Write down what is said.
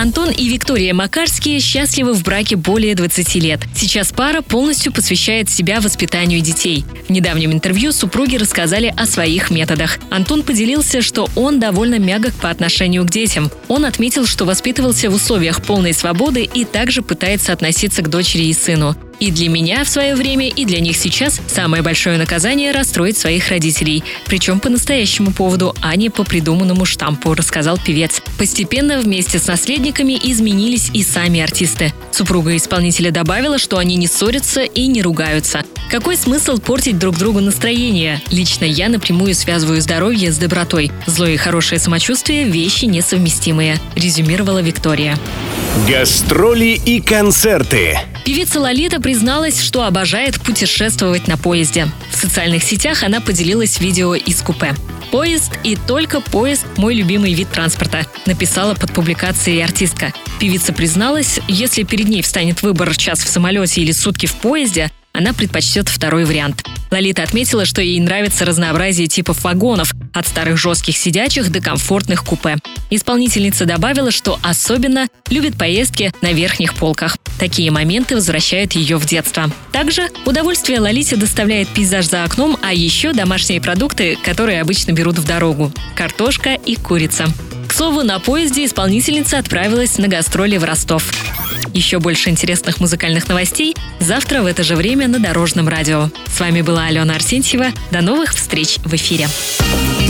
Антон и Виктория Макарские счастливы в браке более 20 лет. Сейчас пара полностью посвящает себя воспитанию детей. В недавнем интервью супруги рассказали о своих методах. Антон поделился, что он довольно мягок по отношению к детям. Он отметил, что воспитывался в условиях полной свободы и также пытается относиться к дочери и сыну. И для меня в свое время, и для них сейчас самое большое наказание – расстроить своих родителей. Причем по настоящему поводу, а не по придуманному штампу, рассказал певец. Постепенно вместе с наследниками изменились и сами артисты. Супруга исполнителя добавила, что они не ссорятся и не ругаются. Какой смысл портить друг другу настроение? Лично я напрямую связываю здоровье с добротой. Злое и хорошее самочувствие – вещи несовместимые, резюмировала Виктория. Гастроли и концерты. Певица Лолита призналась, что обожает путешествовать на поезде. В социальных сетях она поделилась видео из купе. «Поезд и только поезд – мой любимый вид транспорта», написала под публикацией артистка. Певица призналась, если перед ней встанет выбор час в самолете или сутки в поезде, она предпочтет второй вариант. Лолита отметила, что ей нравится разнообразие типов вагонов, от старых жестких сидячих до комфортных купе. Исполнительница добавила, что особенно любит поездки на верхних полках. Такие моменты возвращают ее в детство. Также удовольствие Лолите доставляет пейзаж за окном, а еще домашние продукты, которые обычно берут в дорогу – картошка и курица. К слову, на поезде исполнительница отправилась на гастроли в Ростов. Еще больше интересных музыкальных новостей завтра в это же время на Дорожном радио. С вами была Алена Арсентьева. До новых встреч в эфире.